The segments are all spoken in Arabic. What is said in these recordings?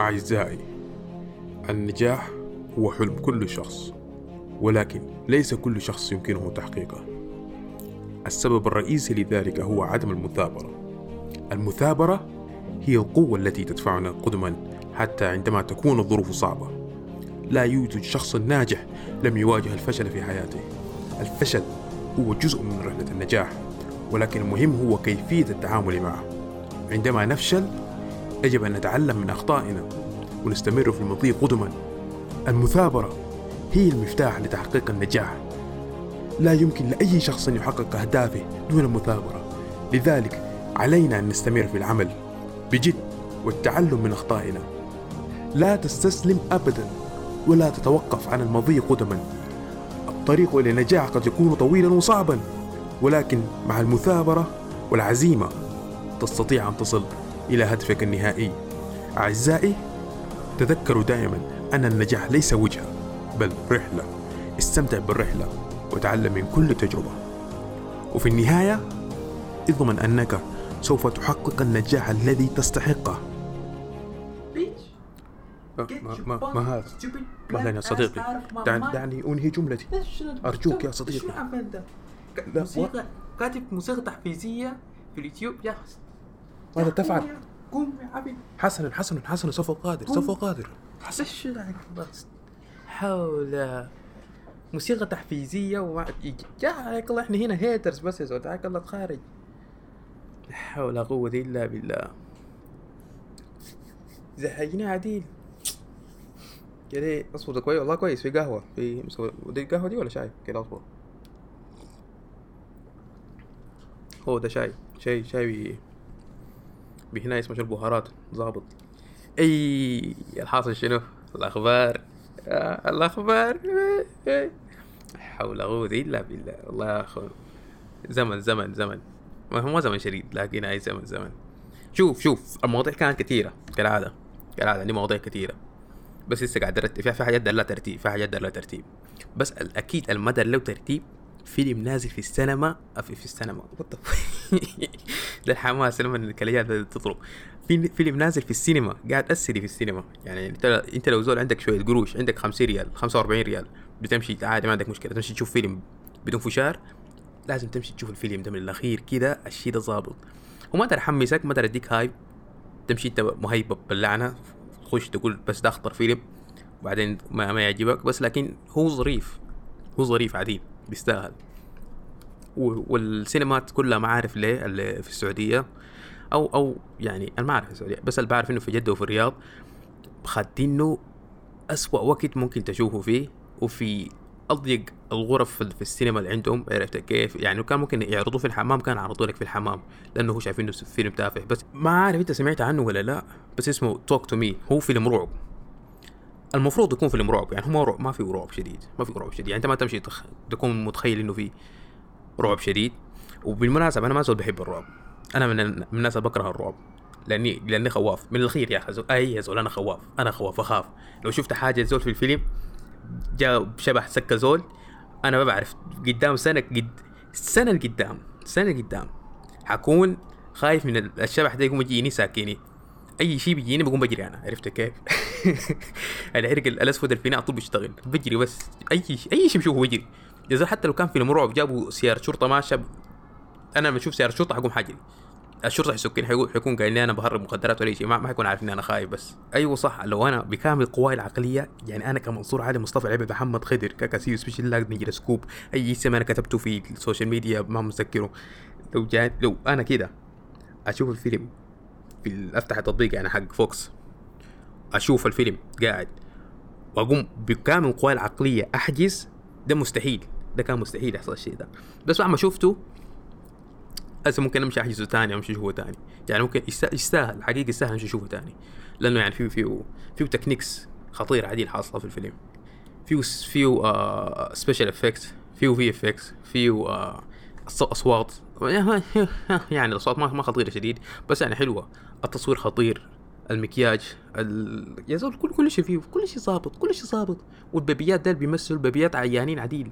أعزائي النجاح هو حلم كل شخص ولكن ليس كل شخص يمكنه تحقيقه. السبب الرئيسي لذلك هو عدم المثابرة. المثابرة هي القوة التي تدفعنا قدما حتى عندما تكون الظروف صعبة. لا يوجد شخص ناجح لم يواجه الفشل في حياته. الفشل هو جزء من رحلة النجاح ولكن المهم هو كيفية التعامل معه. عندما نفشل يجب أن نتعلم من أخطائنا ونستمر في المضي قدما المثابرة هي المفتاح لتحقيق النجاح. لا يمكن لأي شخص أن يحقق أهدافه دون المثابرة. لذلك علينا أن نستمر في العمل بجد والتعلم من أخطائنا. لا تستسلم أبدا ولا تتوقف عن المضي قدما الطريق إلى النجاح قد يكون طويلا وصعبا ولكن مع المثابرة والعزيمة تستطيع أن تصل إلى هدفك النهائي. أعزائي تذكروا دائما أن النجاح ليس وجهة بل رحلة. استمتع بالرحلة وتعلم من كل تجربة. وفي النهاية اضمن أنك سوف تحقق النجاح الذي تستحقه. ما, ما, ما هذا؟ مهلا يا صديقي؟ دعني, دعني أنهي جملتي. أرجوك يا صديقي. شو عمل ده؟ موسيقى كاتب موسيقى تحفيزية في اليوتيوب. يا ماذا تفعل؟ قوم يا عبد حسنا حسنا حسنا سوف قادر سوف قادر بس. حول موسيقى تحفيزية وما جاك الله إحنا هنا هيترز بس يا جاك الله تخارج. لا حول ولا قوة إلا بالله. زهقنا عديل. كده اصبر كويس والله كويس. في قهوة في مسوي ودي القهوة دي ولا شاي؟ كده أصبر. هو ده شاي. شاي شاي بي- بهنا اسمه شو البهارات. ظابط إي الحاصل شنو؟ الأخبار. آه الأخبار. لا حول قوة إلا بالله. والله يا اخو زمن زمن زمن. ما هو زمن شديد لكن أي زمن زمن. شوف شوف المواضيع كانت كثيرة كالعادة. كالعادة عندي مواضيع كثيرة. بس لسه قاعد أرتب. في في حاجات دار لها ترتيب في حاجات دار لها ترتيب. بس الاكيد المدى له ترتيب فيلم نازل في السينما. في, في السينما؟ ده الحماس لما الكليات في فيلم نازل في السينما قاعد أسري في السينما. يعني أنت أنت لو زول عندك شوية قروش عندك 50 ريال 45 ريال بتمشي عادي ما عندك مشكلة. تمشي تشوف فيلم بدون فشار لازم تمشي تشوف الفيلم ده من الأخير كده الشيء ده ظابط. وما ادري احمسك ما ادري اديك هايب تمشي أنت مهيبب باللعنة تخش تقول بس ده أخطر فيلم وبعدين ما, ما يعجبك. بس لكن هو ظريف هو ظريف عديل. بيستاهل. والسينمات كلها ما عارف ليه اللي في السعودية أو أو يعني أنا ما أعرف السعودية بس اللي بعرف إنه في جدة وفي الرياض خادينه أسوأ وقت ممكن تشوفه فيه. وفي أضيق الغرف في في السينما اللي عندهم عرفت كيف؟ يعني كان ممكن يعرضوه في الحمام كان عرضوا لك في الحمام لأنه هو شايفينه فيلم تافه. بس ما عارف إنت سمعت عنه ولا لا بس اسمه Talk to Me هو فيلم رعب. المفروض يكون فيلم رعب يعني هو ما في رعب شديد ما في رعب شديد. يعني أنت ما تمشي تخ... تكون متخيل إنه في رعب شديد. وبالمناسبة أنا ما زول بحب الرعب. أنا من من الناس اللي بكره الرعب. لأني لأني خواف. من الاخير يا أخي زول. أي يا زول أنا خواف. أنا خواف أخاف. لو شفت حاجة زول في الفيلم جاء شبح سكة زول أنا ما بعرف. قدام سنة قد سنة لقدام سنة لقدام حكون خايف من ال- الشبح ده يقوم يجيني ساكيني. أي شيء بيجيني بقوم بجري أنا عرفت كيف؟ العرق ال- الاسود على طول بيشتغل بجري بس أي شيء أي شيء بشوفه بجري. يا حتى لو كان فيلم رعب جابوا سيارة شرطة ماشية أنا لما أشوف سيارة شرطة حقوم حجري الشرطة حيسكني حيكون قايل لي أنا بهرب مخدرات ولا شيء ما, حيكون عارف إني أنا خايف بس. أيوه صح لو أنا بكامل قواي العقلية يعني أنا كمنصور علي مصطفى العبد محمد خضر كاكاسيو سبيشال لاك نجري سكوب أي اسم أنا كتبته في السوشيال ميديا ما متذكره لو جات لو أنا كده أشوف الفيلم في أفتح التطبيق يعني حق VOX أشوف الفيلم قاعد وأقوم بكامل قواي العقلية أحجز ده مستحيل ده كان مستحيل يحصل الشيء ده. بس بعد ما شفته هسه ممكن أمشي أحجزه تاني أمشي أشوفه تاني. يعني ممكن يست- يستاهل حقيقي يستاهل أمشي أشوفه تاني. لأنه يعني فيه فيه فيه techniques خطير عديل حاصلة في الفيلم. فيه فيه special effects فيه في effects فيه اصوات يعني الأصوات ما خطيرة شديد بس يعني حلوة. التصوير خطير المكياج ال... يا زول كل كل شيء فيه كل شيء ظابط كل شيء ظابط. والبيبيات ده بيمثلوا البيبيات عيانين عديل.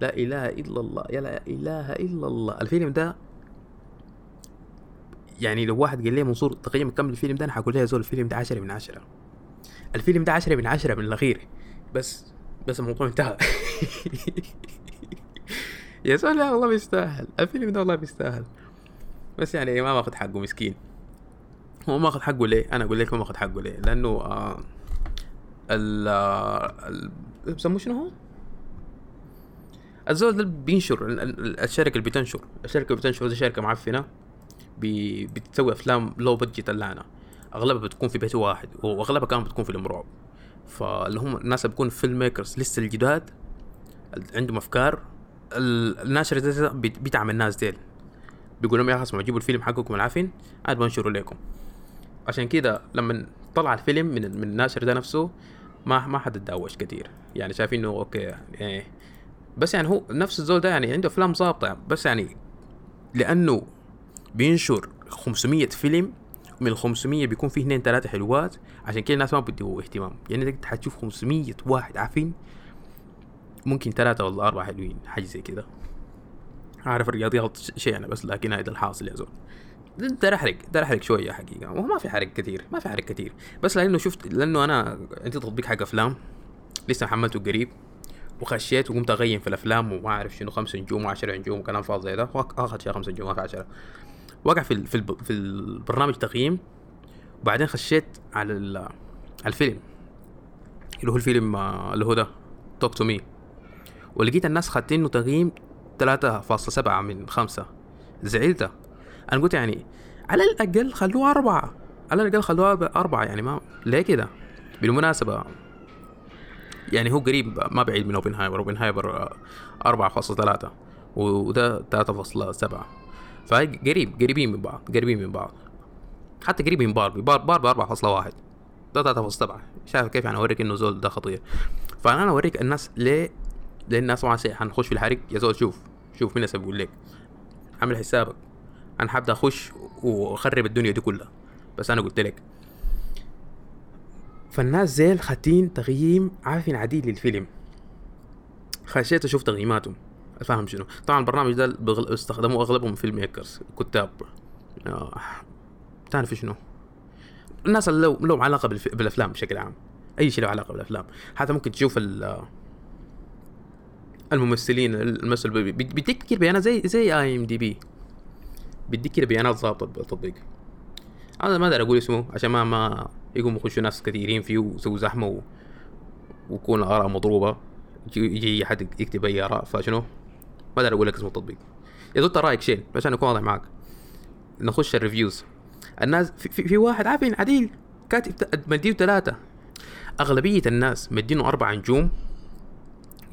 لا إله إلا الله يا لا إله إلا الله. الفيلم ده يعني لو واحد قال لي منصور تقييم كم الفيلم ده أنا حقول له يا زول الفيلم ده 10 من 10 الفيلم ده عشرة من عشرة من الأخير. بس بس الموضوع انتهى. يا زول لا والله بيستاهل. الفيلم ده والله بيستاهل. بس يعني ما ماخذ حقه مسكين. هو ما أخذ حقه ليه؟ أنا أقول لك ما أخذ حقه ليه؟ لأنه آه ال ال- بيسموه شنو هو؟ الزول ده بينشر ال- ال- الشركة اللي بتنشر. الشركة اللي بتنشر دي شركة معفنة بي بتسوي أفلام لو بادجت اللعنه أغلبها بتكون في بيت واحد وأغلبها كمان بتكون فيلم رعب فاللي هم الناس اللي بيكونوا film makers لسه الجداد ال- عندهم أفكار. الناشر بيدعم الناس ديل. بيقول لهم يا اسمعوا جيبوا الفيلم حقكم العفن عاد بنشره لكم. عشان كده لما طلع الفيلم من من الناشر ده نفسه ما ما حد تداوش كتير. يعني شايفين إنه okay يعني بس يعني هو نفس الزول ده يعني عنده أفلام ظابطة. بس يعني لأنه بينشر 500 فيلم من ال 500 بيكون فيه اثنين ثلاثة حلوات عشان كده الناس ما بيدوا اهتمام. يعني انت حتشوف 500 واحد عارفين ممكن ثلاثة ولا أربعة حلوين حاجة زي كده. عارف الرياضيات شيء أنا بس لكن هذا الحاصل يا زول. ده احرق ده احرق شوية حقيقة. وهو ما في حرق كثير ما في حرق كثير بس لأنه شفت لأنه أنا عندي تطبيق حق أفلام لسه حملته قريب وخشيت وقمت أغيم في الأفلام وما أعرف شنو خمس نجوم وعشرة نجوم وكلام فاضي زي ده. اخذ شيء خمس نجوم ما في عشرة. وقع في في في البرنامج تقييم وبعدين خشيت على الفيلم اللي هو الفيلم آه، اللي هو ده توك تو مي ولقيت الناس خاتينه تقييم 3.7 من خمسة. زعلت. أنا قلت يعني على الأقل خلوه أربعة. على الأقل خلوها أربعة يعني ما ليه كده؟ بالمناسبة يعني هو قريب ما بعيد من أوبنهايمر. أوبنهايمر آه، 4.3 وده 3.7 فهي قريب قريبين من بعض قريبين من بعض. حتى قريب من باربي. بار باربي 4.1 ده 3.7 شايف كيف يعني أوريك إنه زول ده خطير. فأنا أوريك الناس ليه الناس طبعا حنخش في الحرق يا زول شوف شوف مين بقول لك. عامل حسابك. أنا حابدا أخش وأخرب الدنيا دي كلها. بس أنا قلت لك. فالناس زيل خاتين تقييم عارفين عديل للفيلم. خشيت أشوف تقييماتهم. أفهم شنو. طبعا البرنامج ده بغل... استخدموه أغلبهم فيلم ميكرز كتاب. آه. تعرف شنو. الناس اللي لهم علاقة بالف... بالأفلام بشكل عام. أي شيء له علاقة بالأفلام. حتى ممكن تشوف ال... الممثلين بي- بيديك كده بيانات زي زي IMDb بيديك كده بيانات ظابطة بالتطبيق أنا ما أقدر أقول اسمه عشان ما ما يقوموا يخشوا ناس كثيرين فيه ويسووا زحمة و... ويكون الآراء مضروبة. يجي يجي حد يكتب أي آراء فشنو؟ ما أقدر أقول لك اسم التطبيق. يا دوت رأيك شيل عشان أكون واضح معاك. نخش ال reviews. الناس في, في, في واحد عارفين عديل كاتب مديه ثلاثة. أغلبية الناس مدينه أربع نجوم.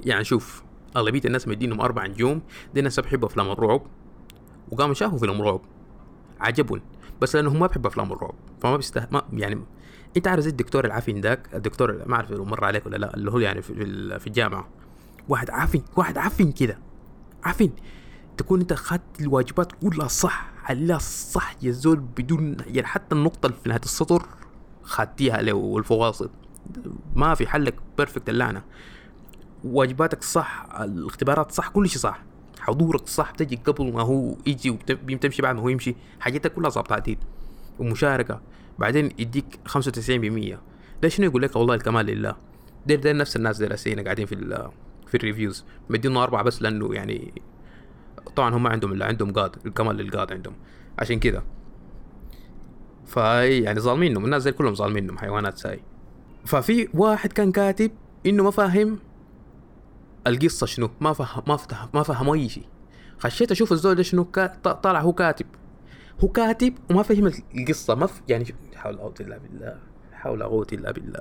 يعني شوف أغلبية الناس مدينهم أربع نجوم دي الناس بيحبوا أفلام الرعب وقاموا شافوا فيلم رعب عجبهم بس لأنهم ما بيحبوا أفلام الرعب فما بيسته ما يعني أنت عارف زي الدكتور العافين داك الدكتور ما أعرف لو مر عليك ولا لا اللي هو يعني في, في, ال- في الجامعة واحد عافين واحد عافين كده عارفين تكون أنت خدت الواجبات كلها صح عليها صح يا زول بدون يعني حتى النقطة اللي في نهاية السطر خدتيها له والفواصل ما في حلك perfect اللعنة واجباتك صح الاختبارات صح كل شيء صح. حضورك صح تجي قبل ما هو يجي وتمشي بعد ما هو يمشي حاجاتك كلها ظابطة عديد ومشاركة بعدين يديك 95% ده شنو يقول لك؟ والله الكمال لله. ده, ده نفس الناس دي قاعدين في في ال reviews. مدينه أربعة بس لأنه يعني طبعا هم عندهم اللي عندهم God الكمال لل God عندهم. عشان كذا فاي يعني ظالمينهم. الناس زي كلهم ظالمينهم حيوانات ساي. ففي واحد كان كاتب إنه ما فاهم القصة شنو؟ ما فهم ما فهم ما فهم أي شيء. خشيت أشوف الزول ده شنو؟ طالع هو كاتب. هو كاتب وما فهم القصة ما ف... يعني حول قوة إلا بالله حول قوة إلا بالله.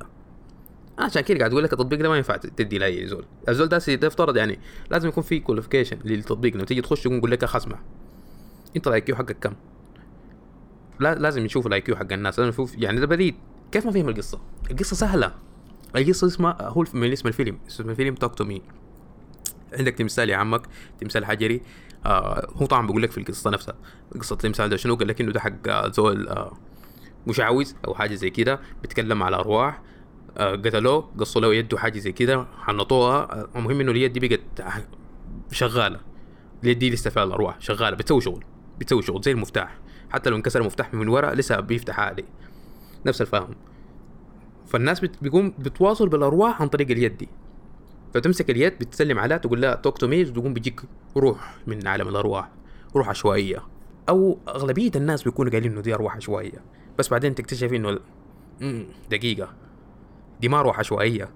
أنا عشان كده قاعد أقول لك التطبيق ده ما ينفع تدي لأي زول. الزول ده افترض يعني لازم يكون في qualification للتطبيق. لما تيجي تخش يقول لك اسمع أنت ال IQ حقك كم؟ لا لازم يشوف ال IQ حق الناس. لازم يشوف يعني ده بديل. كيف ما فهم القصة؟ القصة سهلة. القصة اسمها هو من اسم الفيلم اسم الفيلم Talk to Me عندك تمثال يا عمك تمثال حجري. آه هو طبعا بيقول لك في القصة نفسها قصة التمثال ده شنو؟ قال لك إنه ده حق آه، زول آه مشعوذ أو حاجة زي كده بيتكلم على أرواح. آه قتلوه قصوا له يده حاجة زي كده حنطوها. آه، المهم إنه اليد دي بقت شغالة. اليد دي لسه فيها الأرواح شغالة بتسوي شغل بتسوي شغل زي المفتاح. حتى لو انكسر المفتاح من ورا لسه بيفتح عادي نفس الفهم. فالناس بت- بيقوم بتواصل بالأرواح عن طريق اليد دي. فتمسك اليد بتسلم عليها تقول لها talk to me تقوم بيجيك روح من عالم الأرواح روح عشوائيه أو أغلبية الناس بيكونوا قايلين إنه دي ارواح عشوائيه بس بعدين تكتشف إنه دقيقة. دي ما روح عشوائيه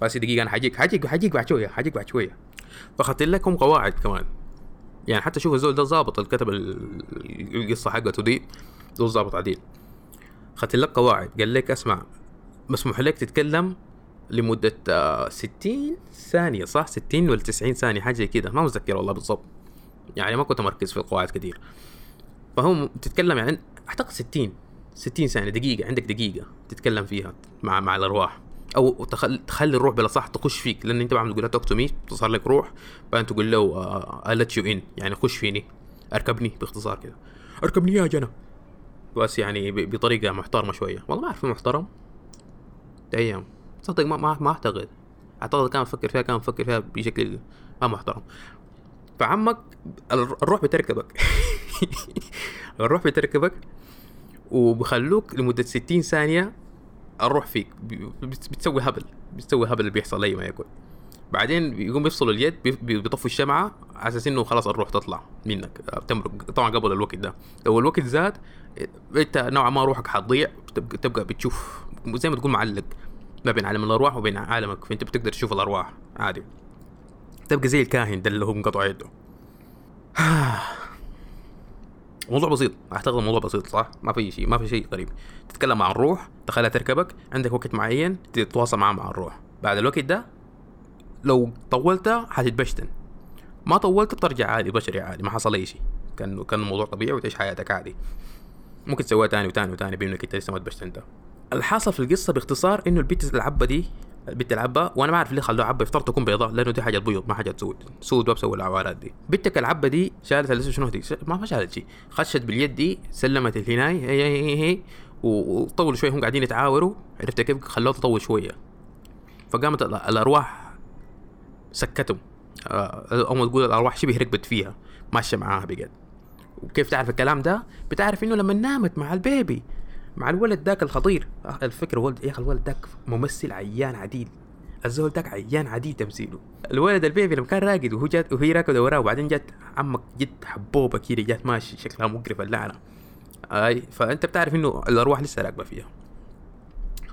فاسي دقيقة أنا حجيك حجيك حجيك بعد شوية حجيك بعد شوية. فاخذت لكم قواعد كمان. يعني حتى شوف الزول ده ظابط اللي كتب ال- القصة حقته دي. زول ظابط عديل. اخذت لك قواعد قال لك اسمع مسموح لك تتكلم لمدة آه، 60 ثانية صح؟ 60 ولا 90 ثانية حاجة كده. ما متذكر والله بالضبط. يعني ما كنت مركز في القواعد كثير. فهم تتكلم يعني أعتقد 60 60 ثانية دقيقة عندك دقيقة تتكلم فيها مع مع الأرواح. أو تخل... تخلي الروح بلا صح تخش فيك لأن أنت بعد تقول له talk to me تصير لك روح بعدين تقول له آه let you in يعني خش فيني أركبني باختصار كده. أركبني يا جنا. بس يعني ب- بطريقة محترمة شوية. والله ما إنه محترم أيام صدق ما ما, ما أعتقد. أعتقد كان مفكر فيها كان مفكر فيها بشكل ما محترم. فعمك الر- الروح بتركبك. الروح بتركبك وبخلوك لمدة 60 ثانية الروح فيك. بتسوي هبل. بتسوي هبل اللي بيحصل أي ما يكون. بعدين بيقوم بيفصلوا اليد بي- بي- بيطفوا الشمعة على أساس إنه خلاص الروح تطلع منك. بتمرق طبعا قبل الوقت ده. لو الوقت زاد أنت نوعا ما روحك حتضيع. تبقى بتشوف زي ما تقول معلق. ما بين عالم الأرواح وبين عالمك فأنت بتقدر تشوف الأرواح عادي. تبقى زي الكاهن ده اللي هو مقطع يده. موضوع بسيط أعتقد الموضوع بسيط صح؟ ما في شيء ما في شيء غريب. تتكلم مع الروح تخليها تركبك عندك وقت معين تتواصل معاه مع الروح. بعد الوقت ده لو طولتها حتتبشتن. ما طولت بترجع عادي بشري عادي ما حصل أي شيء. كان كان الموضوع طبيعي وتعيش حياتك عادي. ممكن تسويها تاني وتاني وتاني بإنك أنت لسه ما تبشتنت الحاصل في القصة باختصار إنه البنت العبة دي البنت العبة وأنا ما أعرف ليه خلوها عبة افترض تكون بيضاء لأنه دي حاجة بيض ما حاجة سود سود بسوي العوارات دي. بنتك العبة دي شالت شنو دي؟ ما ما شالت شيء خشت باليد دي سلمت الهناي هي هي هي, هي وطولوا شوي هم قاعدين يتعاوروا عرفت كيف؟ خلوها تطول شوية. فقامت ال- الأرواح سكتهم. آه، أو ما تقول الأرواح شبه ركبت فيها ماشية معاها بجد. وكيف تعرف الكلام ده؟ بتعرف إنه لما نامت مع البيبي. مع الولد ذاك الخطير. الفكرة ولد يا أخي الولد ذاك ممثل عيان عديل الزول ذاك عيان عديل تمثيله. الولد البيبي لما كان راقد وهو جات وهي راكده وراه وبعدين جت عمك جت حبوبة كده جات ماشي شكلها مقرف اللعنه أي فأنت بتعرف إنه الأرواح لسه راكبة فيها.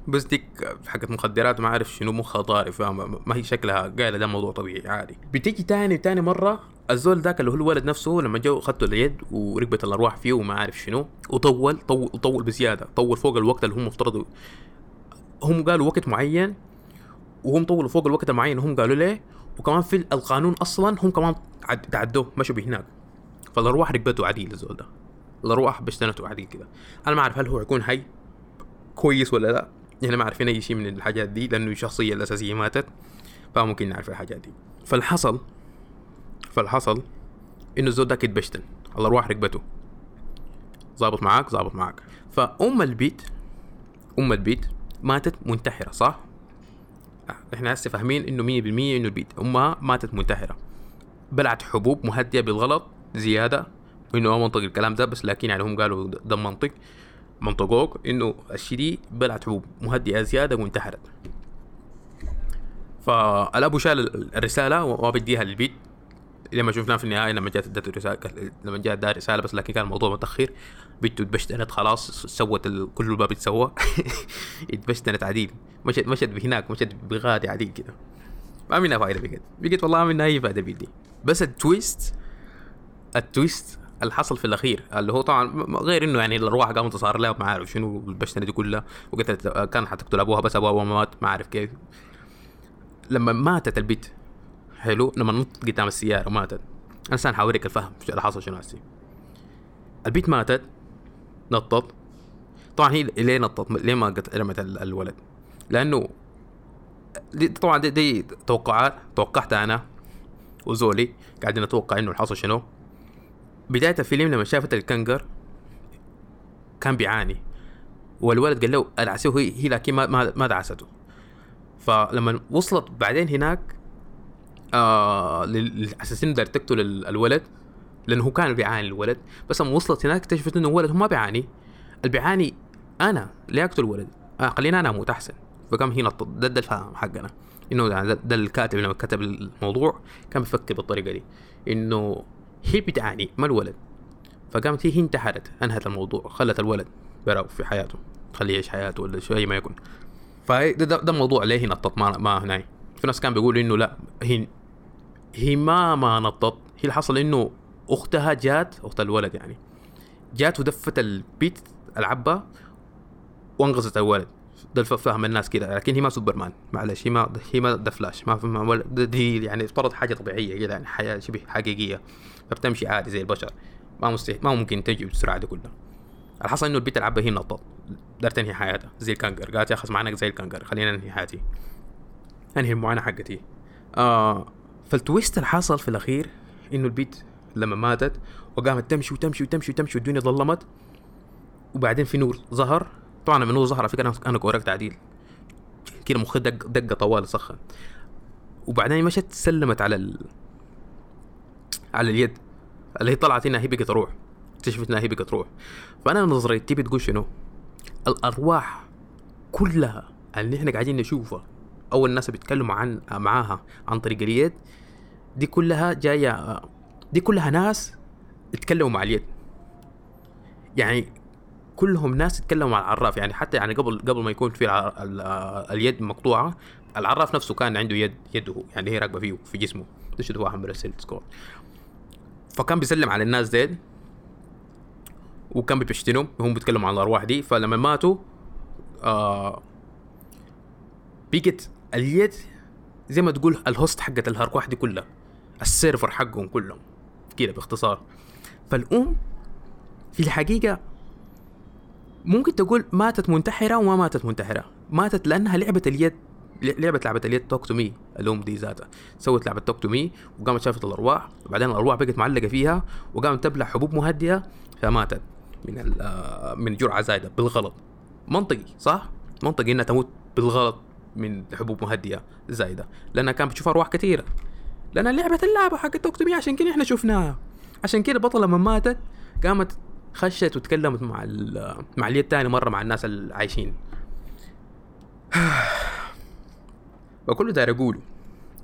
بس ديك حقت مخدرات ما أعرف شنو مخها طاري فاهم؟ ما هي شكلها قايلة ده موضوع طبيعي عادي. بتيجي تاني تاني مرة الزول ذاك اللي هو الولد نفسه لما جو خدته اليد وركبت الأرواح فيه وما عارف شنو وطول طول طول بزيادة طول فوق الوقت اللي هم افترضوا. هم قالوا وقت معين وهم طولوا فوق الوقت المعين هم قالوا ليه؟ وكمان في القانون أصلا هم كمان عد- تعدوه مشوا بهناك فالأرواح ركبته عديل الزول ده. الأرواح بشتنته عديل كده. أنا ما أعرف هل هو يكون حي كويس ولا لا. يعني ما عارفين أي شيء من الحاجات دي لأنه الشخصية الأساسية ماتت فممكن نعرف الحاجات دي. فالحصل فالحصل إنه الزول ده اتبشتن الارواح ركبته. ظابط معاك ظابط معاك. فأم البيت أم البيت ماتت منتحرة صح؟ إحنا هسه فاهمين إنه 100% إنه البيت أمها ماتت منتحرة. بلعت حبوب مهدئه بالغلط زيادة وانه ما منطق الكلام ده بس لكن يعني هم قالوا ده منطق. منطقوك إنه الشي دي بلعت حبوب مهدئة زيادة وانتحرت. فالأبو شال ال- الرسالة وما بديها للبيت. لما شفناه في النهاية لما جات ادته رساله لما جات ده رسالة بس لكن كان الموضوع متأخر. بنته اتبشتنت خلاص سوت كل اللي بيتسوى اتبشتنت عديل. مشت مشت بهناك مشت بغادي عديل كده. ما منها فايدة بقت. بقت والله ما منها أي فايدة بيدي. بس ال twist ال twist اللي حصل في الأخير اللي هو طبعا غير إنه يعني الأرواح قامت صار لها ما عارف شنو البشتنه دي كلها وقتلت كان حتقتل أبوها بس أبوها ما مات ما عارف كيف. لما ماتت البت حلو لما نط قدام السيارة ماتت. أنا سان حوريك الفهم اللي حصل شنو هسي البت ماتت نطت. طبعا هي ليه نطت؟ ليه ما رمت ال- الولد؟ لأنه دي طبعا دي, دي توقعات توقعتها أنا وزولي قاعدين نتوقع إنه الحصل شنو. بداية الفيلم لما شافت الكنجر كان بيعاني. والولد قال له العسيه هي هي لكن ما ما, دعسته. فلما وصلت بعدين هناك آه لل- على أساس انه داير تقتل ال- الولد لأنه هو كان بيعاني الولد. بس لما وصلت هناك اكتشفت إنه الولد هو ما بيعاني. اللي بيعاني أنا ليه أقتل الولد. آه خليني أنا أموت أحسن. فقام هنا ده, ده الفهم حقنا. إنه يعني ده الكاتب لما كتب الموضوع كان بيفكر بالطريقة دي. إنه هي بتعاني ما الولد؟ فقامت هي انتحرت انهت الموضوع خلت الولد براو في حياته خليه يعيش حياته ولا شيء ما يكون. فده ده, ده موضوع ليه هي نطت ما, ما هناي. في ناس كان بيقولوا إنه لا هي هي ما ما نطت هي اللي حصل إنه أختها جات أخت الولد يعني جات ودفت البت اللعبة وانقذت الولد. ده فهم الناس كده لكن هي ما سوبرمان معلش هي ما هي ما ده فلاش ما دي يعني افترض حاجة طبيعية كده يعني حياة شبه حقيقية فبتمشي عادي زي البشر ما مستحيل ما ممكن تجي بالسرعه دي كلها. الحصل إنه البت اللعبة هي نطت دارت تنهي حياتها زي الكنغر قالت يا أخي معنا زي الكنغر خلينا ننهي حياتي. أنهي المعاناة حقتي. آه فال twist اللي حصل في الأخير إنه البت لما ماتت وقامت تمشي وتمشي وتمشي وتمشي والدنيا ظلمت وبعدين في نور ظهر طبعا لما النور ظهر على فكرة أنا أنا كورك تعديل. كده مخي دق دقة طوال سخن وبعدين مشت سلمت على ال... على اليد. اللي هي طلعت إنها هي بقت روح. اكتشفت إنها هي بقت روح. فأنا نظريتي بتقول شنو؟ الأرواح كلها اللي إحنا قاعدين نشوفها أو الناس بيتكلموا عن معاها عن طريق اليد دي كلها جاية دي كلها ناس اتكلموا مع اليد. يعني كلهم ناس اتكلموا مع العراف. يعني حتى يعني قبل قبل ما يكون في. اليد مقطوعة العراف نفسه كان عنده يد يده يعني هي راكبة فيه في جسمه. شو واحد مرسل Discord فكان بيسلم على الناس ديل وكان ببشتنهم وهم بيتكلموا عن الأرواح دي. فلما ماتوا آه بقت اليد زي ما تقول ال host حقت الأرواح دي كلها. ال server حقهم كلهم. كده باختصار. فالأم في الحقيقة ممكن تقول ماتت منتحرة وما ماتت منتحرة. ماتت لأنها لعبت اليد لعبت لعبة اليد توك تو مي الأم دي ذاتها. سوت لعبة Talk to Me وقامت شافت الأرواح وبعدين الأرواح بقت معلقة فيها وقامت تبلع حبوب مهدئة فماتت من من جرعة زايدة بالغلط. منطقي صح؟ منطقي إنها تموت بالغلط من حبوب مهدئة زايدة. لأنها كانت بتشوف أرواح كثيرة. لأنها لعبة اللعبة حق توك تو مي عشان كده إحنا شفناها. عشان كده البطله لما ماتت قامت خشت وتكلمت مع ال- مع اليد تاني مرة مع الناس العايشين وكل داير أقوله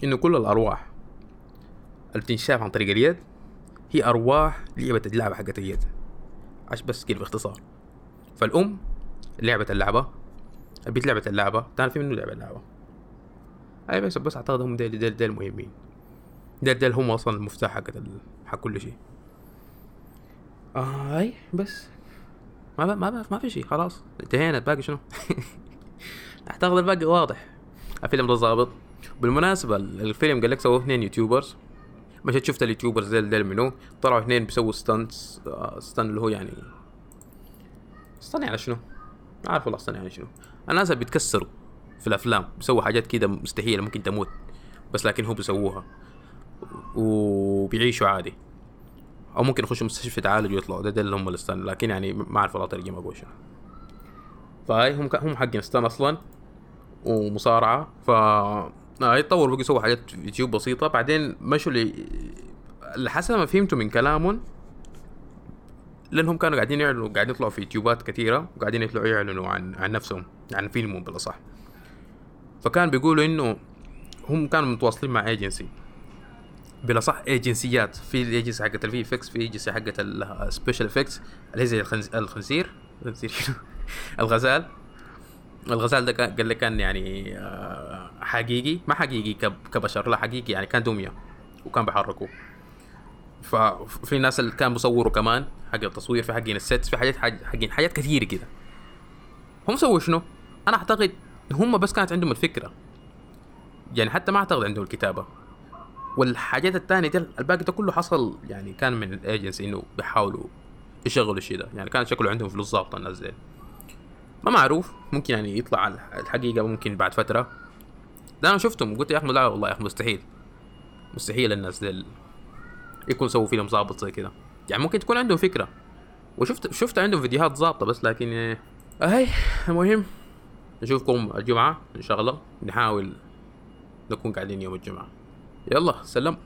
إنه كل الأرواح اللي بتنشاف عن طريق اليد هي أرواح لعبوا اللعبة حقت اليد. عش بس كده باختصار. فالأم لعبت اللعبة البت لعبت اللعبة تعرف منه لعبة اللعبة. أي بس بس اعتقد هم ديل ديل ديل مهمين. ديل ديل هم أصلا المفتاح حق ال- حق كل شيء. آه آي بس. ما ب... ما ب... ما في شيء خلاص. انتهينا الباقي شنو؟ أعتقد الباقي واضح. الفيلم ده ظابط. بالمناسبة الفيلم قال لك سووه اثنين YouTubers. مشيت شفت ال YouTubers ديل ديل منو. طلعوا اثنين بيسووا stunts stunt اللي هو يعني stunt يعني شنو؟ ما عارف والله stunt يعني شنو. الناس اللي بيتكسروا في الأفلام بيسووا حاجات كده مستحيلة ممكن تموت. بس لكن هم بيسووها. وبيعيشوا عادي. أو ممكن يخشوا مستشفى يتعالجوا ويطلعوا. ده, ده اللي هم ال stunt لكن يعني ما أعرف والله ترجمه أقول شنو. فهاي هم هم حقين stunt أصلا ومصارعة. ف آه، يتطور بقوا يسووا حاجات يوتيوب بسيطة. بعدين مشوا لي اللي حسب ما فهمته من كلامهم لأنهم كانوا قاعدين يعلنوا قاعدين يطلعوا في يوتيوبات كثيره وقاعدين يطلعوا يعلنوا عن عن نفسهم عن فيلمهم بالأصح. فكان بيقولوا إنه هم كانوا متواصلين مع agency بالاصح agency ات في ال agency حقت ال VFX في agency حقت ال special effects اللي هي زي الخنز... الخنزير. الخنزير؟ الغزال. الغزال ده قال لك كان يعني آه، حقيقي. ما حقيقي كب- كبشر لا حقيقي يعني كان دمية وكان بيحركوا ففي ناس اللي كان بيصوروا كمان حق التصوير في حقين ال sets في حاجات حاج- حقين حاجات كثيرة كده. هم سووا شنو؟ أنا أعتقد هم بس كانت عندهم الفكرة. يعني حتى ما أعتقد عندهم الكتابة. والحاجات الثانية دي الباقي ده كله حصل يعني كان من الايجنسي إنه بيحاولوا يشغلوا الشيء ده. يعني كان شكله عندهم فلوس ظابطه الناس دي ما معروف. ممكن يعني يطلع الحقيقة ممكن بعد فترة. ده أنا شفتهم. قلت يا أخي لا والله يا أخي مستحيل. مستحيل الناس دي يكون سووا فيلم ظابط زي كده. يعني ممكن تكون عندهم فكرة. وشفت شفت عندهم فيديوهات ظابطه بس لكن هاي المهم نشوفكم الجمعة إن شاء الله. نحاول نكون قاعدين يوم الجمعة. يلا سلام.